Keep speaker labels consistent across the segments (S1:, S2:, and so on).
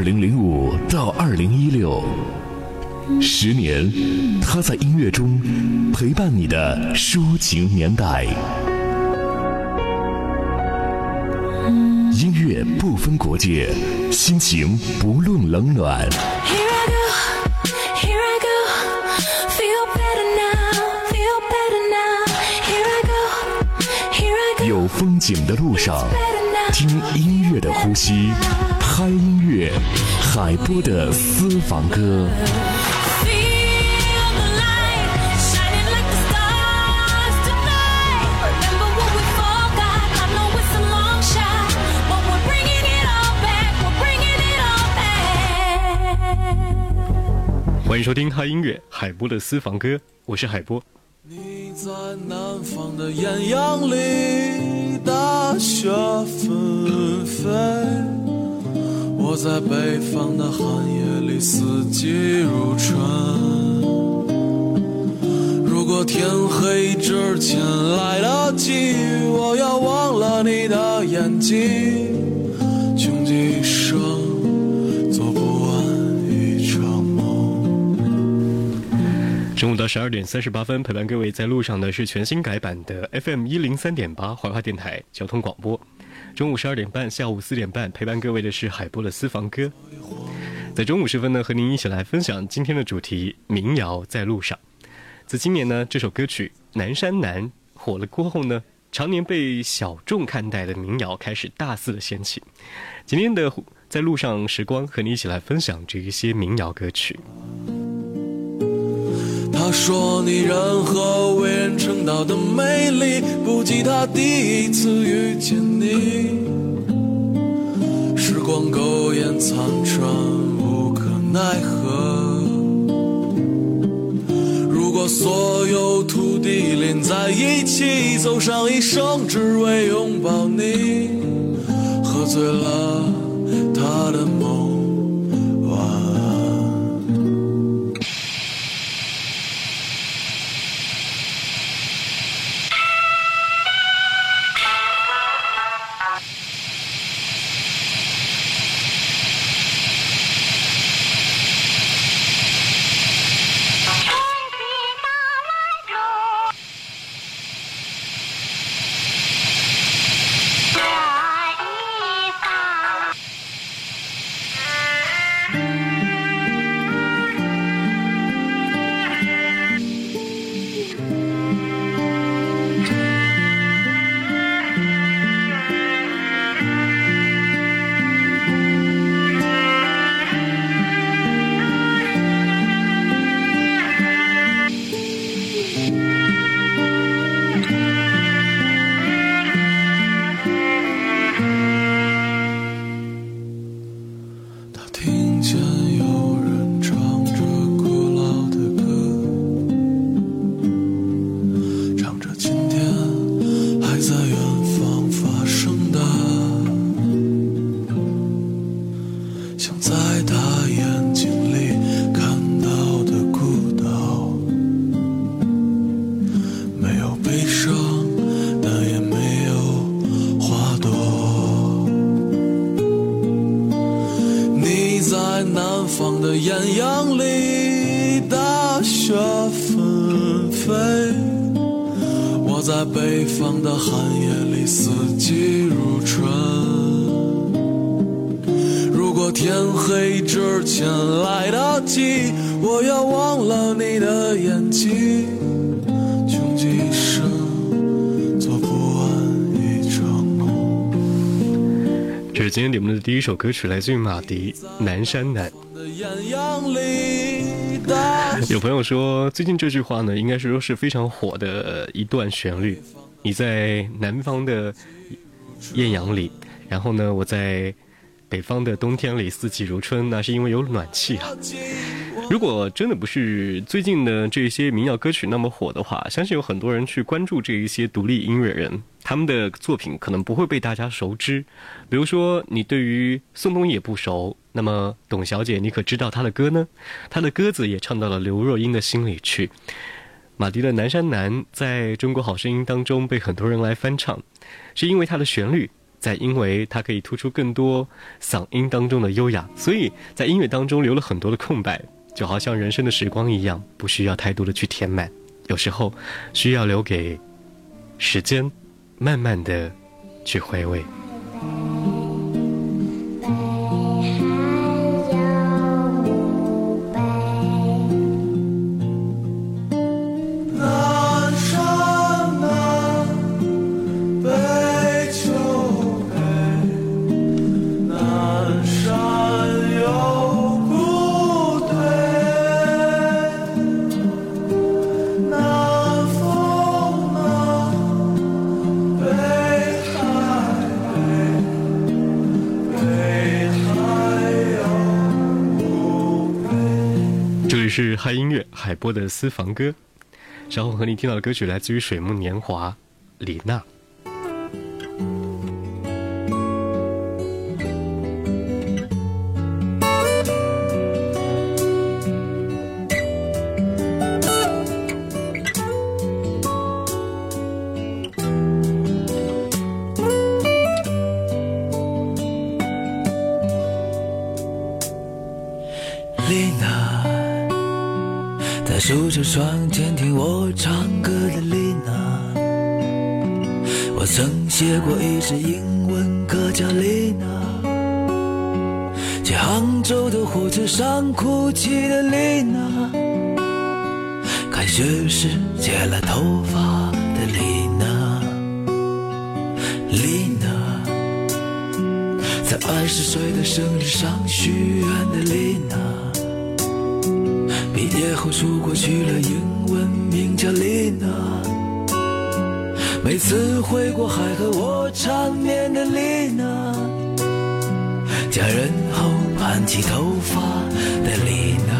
S1: 二零零五到二零一六，十年，他在音乐中陪伴你的抒情年代。音乐不分国界，心情不论冷暖。有风景的路上，听音乐的呼吸，嗨音乐，海波的私房歌。
S2: 欢迎收听嗨音乐海波的私房歌，我是海波。
S3: 你在南方的艳阳里，大雪纷飞；我在北方的寒夜里，四季如春。如果天黑之前来得及，我要忘了你的眼睛，穷极一生。
S2: 中午到十二点三十八分，陪伴各位在路上的是全新改版的 FM 一零三点八怀化电台交通广播。中午十二点半、下午四点半，陪伴各位的是海波的私房歌。在中午时分呢，和您一起来分享今天的主题——民谣在路上。自今年呢，这首歌曲《南山南》火了过后呢，常年被小众看待的民谣开始大肆的掀起。今天的在路上时光，和你一起来分享这一些民谣歌曲。
S3: 他说：“你任何为人称道的美丽，不及他第一次遇见你。时光苟延残喘，无可奈何。如果所有土地连在一起，走上一生，只为拥抱你，喝醉了他的梦。”在北方的寒夜里，四季如春。如果天黑之前来得及，我要忘了你的眼睛，穷极一生做不完一场梦。
S2: 这是今天节目的第一首歌曲，来自于马迪《南山南》。有朋友说，最近这句话呢，应该是说是非常火的一段旋律。你在南方的艳阳里，然后呢，我在北方的冬天里，四季如春，那是因为有暖气啊。如果真的不是最近的这些民谣歌曲那么火的话，相信有很多人去关注这一些独立音乐人，他们的作品可能不会被大家熟知。比如说，你对于宋冬野不熟，那么董小姐，你可知道她的歌呢？她的歌子也唱到了刘若英的心里去。马迪的《南山南》在中国好声音当中被很多人来翻唱，是因为它的旋律在因为它可以突出更多嗓音当中的优雅，所以在音乐当中留了很多的空白，就好像人生的时光一样，不需要太多的去填满，有时候需要留给时间，慢慢的去回味。音乐海波的私房歌，然后和你听到的歌曲来自于水木年华，李娜。
S4: 在，杭州的火车上哭泣的丽娜，开学时剪了头发的丽娜，丽娜，在二十岁的生日上许愿的丽娜。毕业后出国去了，英文名叫丽娜。每次回国还和我缠绵的丽娜。嫁人后盘起头发的丽娜。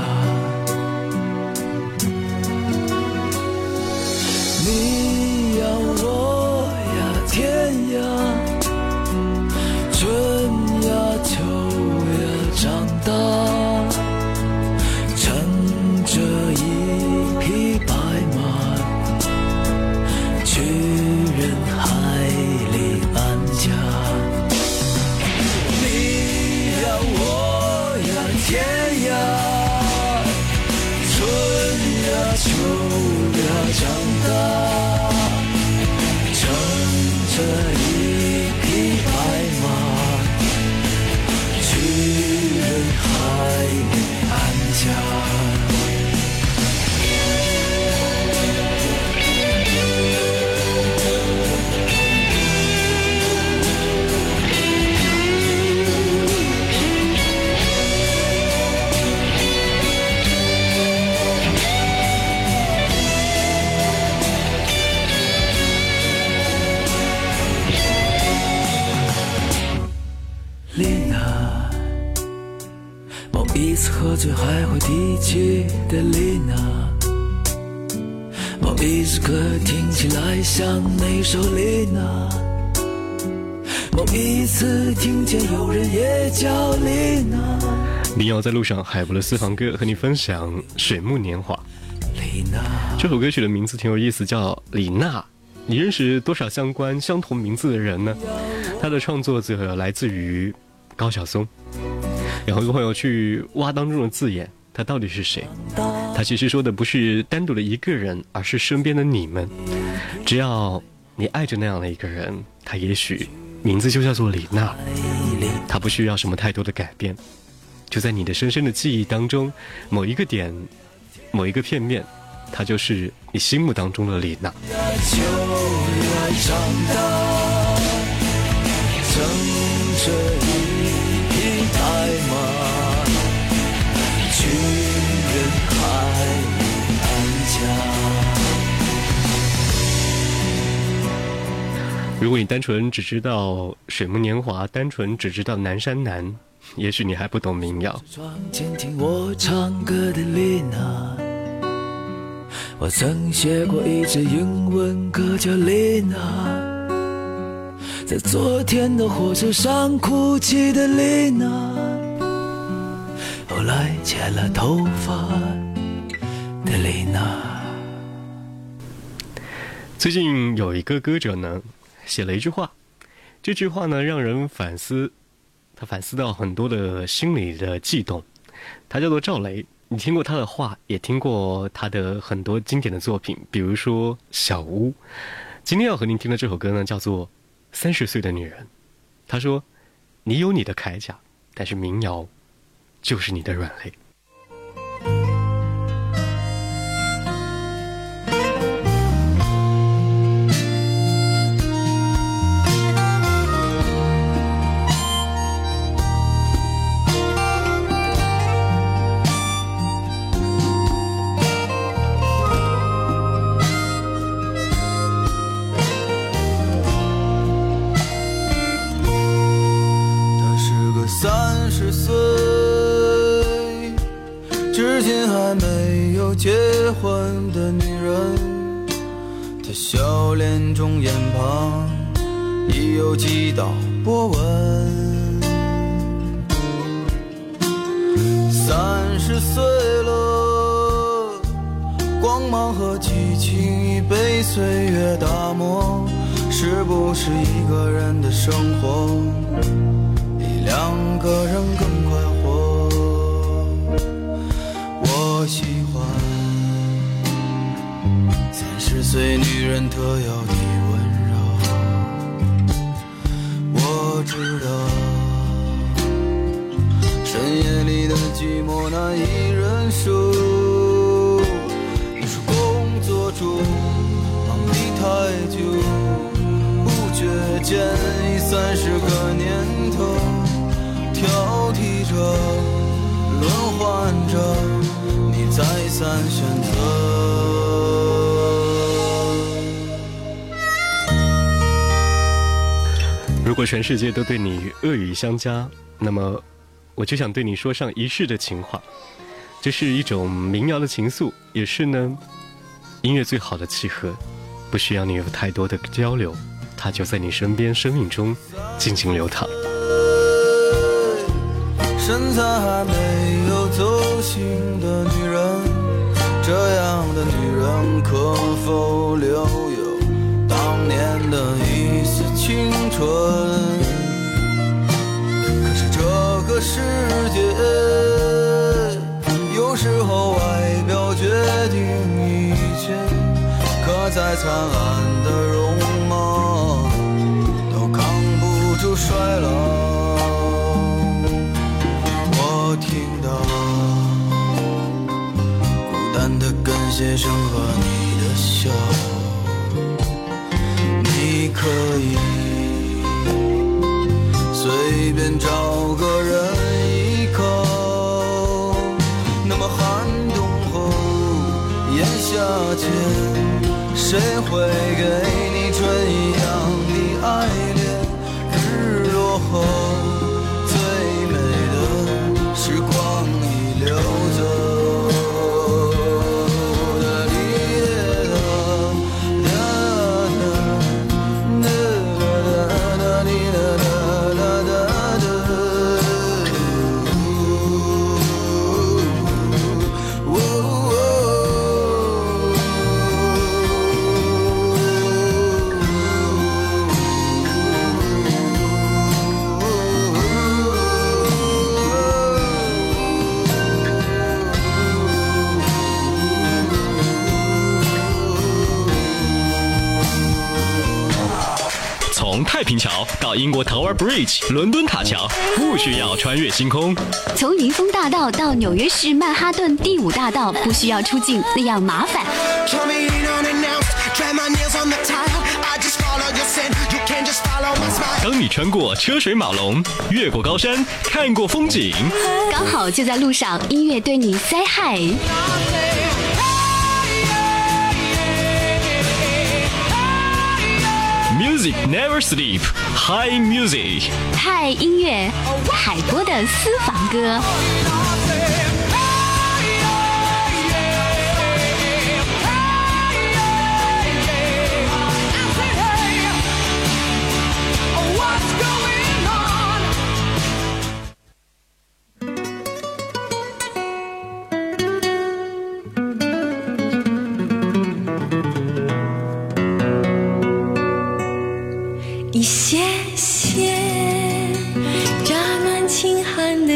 S4: 某一次听见有人也叫丽娜。
S2: 民谣在路上，海博的私房歌和你分享《水木年华》。这首歌曲的名字挺有意思，叫李娜。你认识多少相关相同名字的人呢？他的创作者来自于高晓松。有很多朋友去挖当中的字眼，他到底是谁？他其实说的不是单独的一个人，而是身边的你们。只要你爱着那样的一个人，他也许名字就叫做李娜，她不需要什么太多的改变，就在你的深深的记忆当中，某一个点，某一个片面，她就是你心目当中的李娜。如果你单纯只知道水木年华，单纯只知道南山南，也许你还不懂民谣。
S4: 我唱歌的丽娜，我曾写过一支英文歌叫丽娜，在昨天的火车上哭泣的丽娜，后来剪了头发的丽娜。
S2: 最近有一个歌者呢。写了一句话：“这句话呢，让人反思，他反思到很多的心理的悸动。他叫做赵雷，你听过他的话，也听过他的很多经典的作品，比如说《小屋》。今天要和您听的这首歌呢，叫做《三十岁的女人》。他说：“你有你的铠甲，但是民谣就是你的软肋。”
S5: 光芒和激情已被岁月打磨，是不是一个人的生活比两个人更快活？我喜欢三十。岁女人特有的温柔，我知道，深夜里的寂寞难以忍受。你说工作中忙得太久，不觉间已三十个年头，挑剔着，轮换着，你再三选择。
S2: 如果全世界都对你恶语相加，那么我就想对你说上一世的情话。这是一种民谣的情愫，也是呢音乐最好的契合。不需要你有太多的交流，它就在你身边，生命中静静流淌。
S5: 身材还没有走形的女人，这样的女人可否留有当年的一丝青春？可是这个世界再灿烂的容貌都扛不住衰老。我听到孤单的感谢声和你的笑，你可以。随便找个人依靠，那么寒冬后炎夏间，谁会给你
S6: 桥到英国 Tower Bridge 伦敦塔桥，不需要穿越星空；
S7: 从云峰大道到纽约市曼哈顿第五大道，不需要出境那样麻烦。
S6: 当你穿过车水马龙，越过高山，看过风景，
S7: 刚好就在路上，音乐对你 say hi。
S6: Never sleep. High music.
S7: 嗨音乐，海波的私房歌。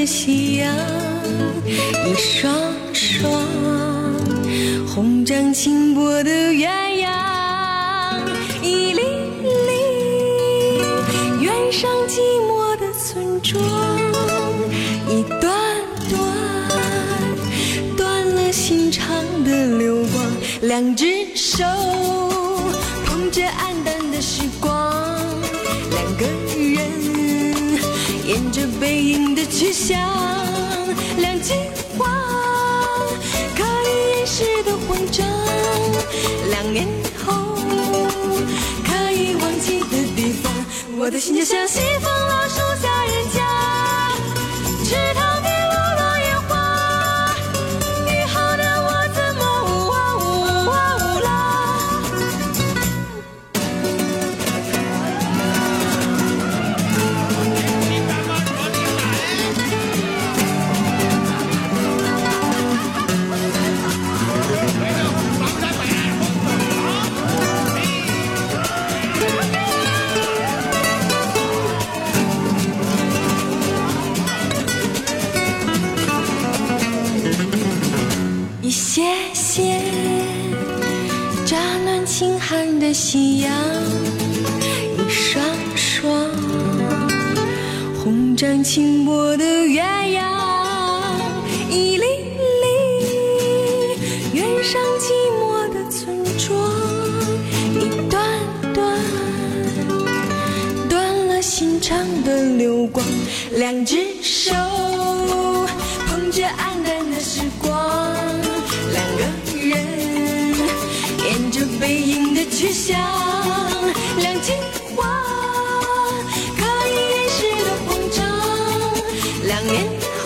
S1: 夕阳，一双双红掌轻拨的鸳鸯，一粒粒远上寂寞的村庄，一段段断了心肠的流光，两只手捧着爱背影的去向，两句话可以掩饰的慌张，两年后可以忘记的地方，我的心就像一些些，乍暖轻寒的夕阳，一双双红掌轻拨的鸳鸯，一粒粒远上寂寞的村庄，一段段断了心肠的流光，两只手像。两句话可以掩饰的慌张，两年后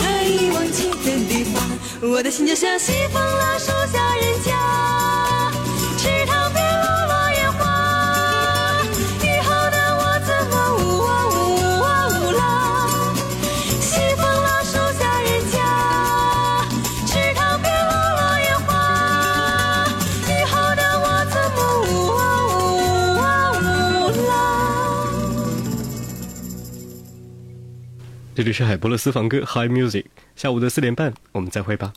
S1: 可以忘记的地方，我的心就像西风老树下人家，
S2: 这里是海波的私房歌 High Music，下午的四点半，我们再会吧。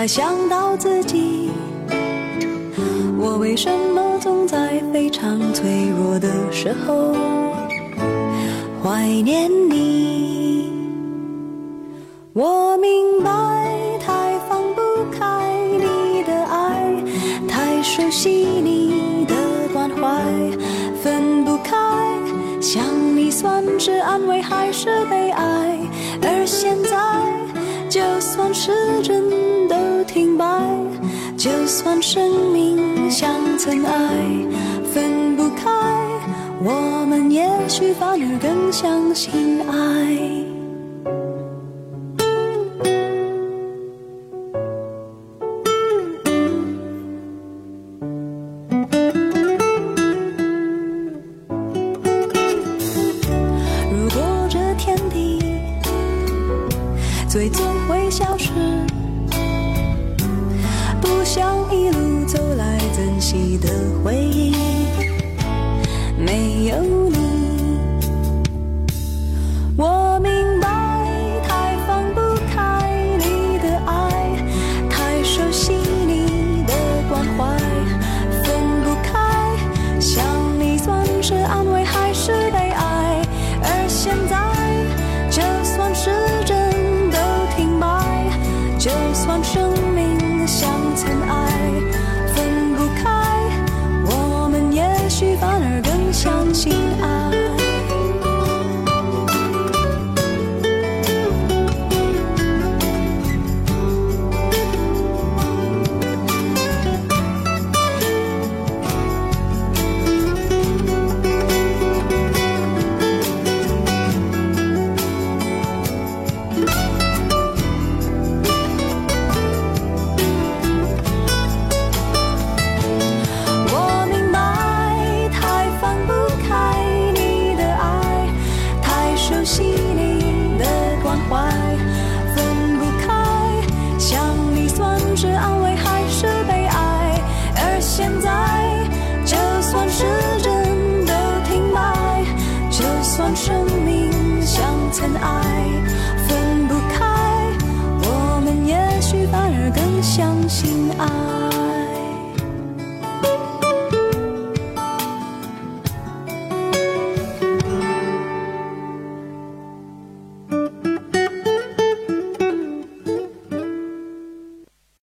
S1: 再想到自己，我为什么总在非常脆弱的时候怀念你？我明白，太放不开你的爱，太熟悉你的关怀，分不开。想你算是安慰还是悲哀？而现在，就算时针都停摆，就算生命像尘埃，分不开，我们也许反而更相信
S8: 爱。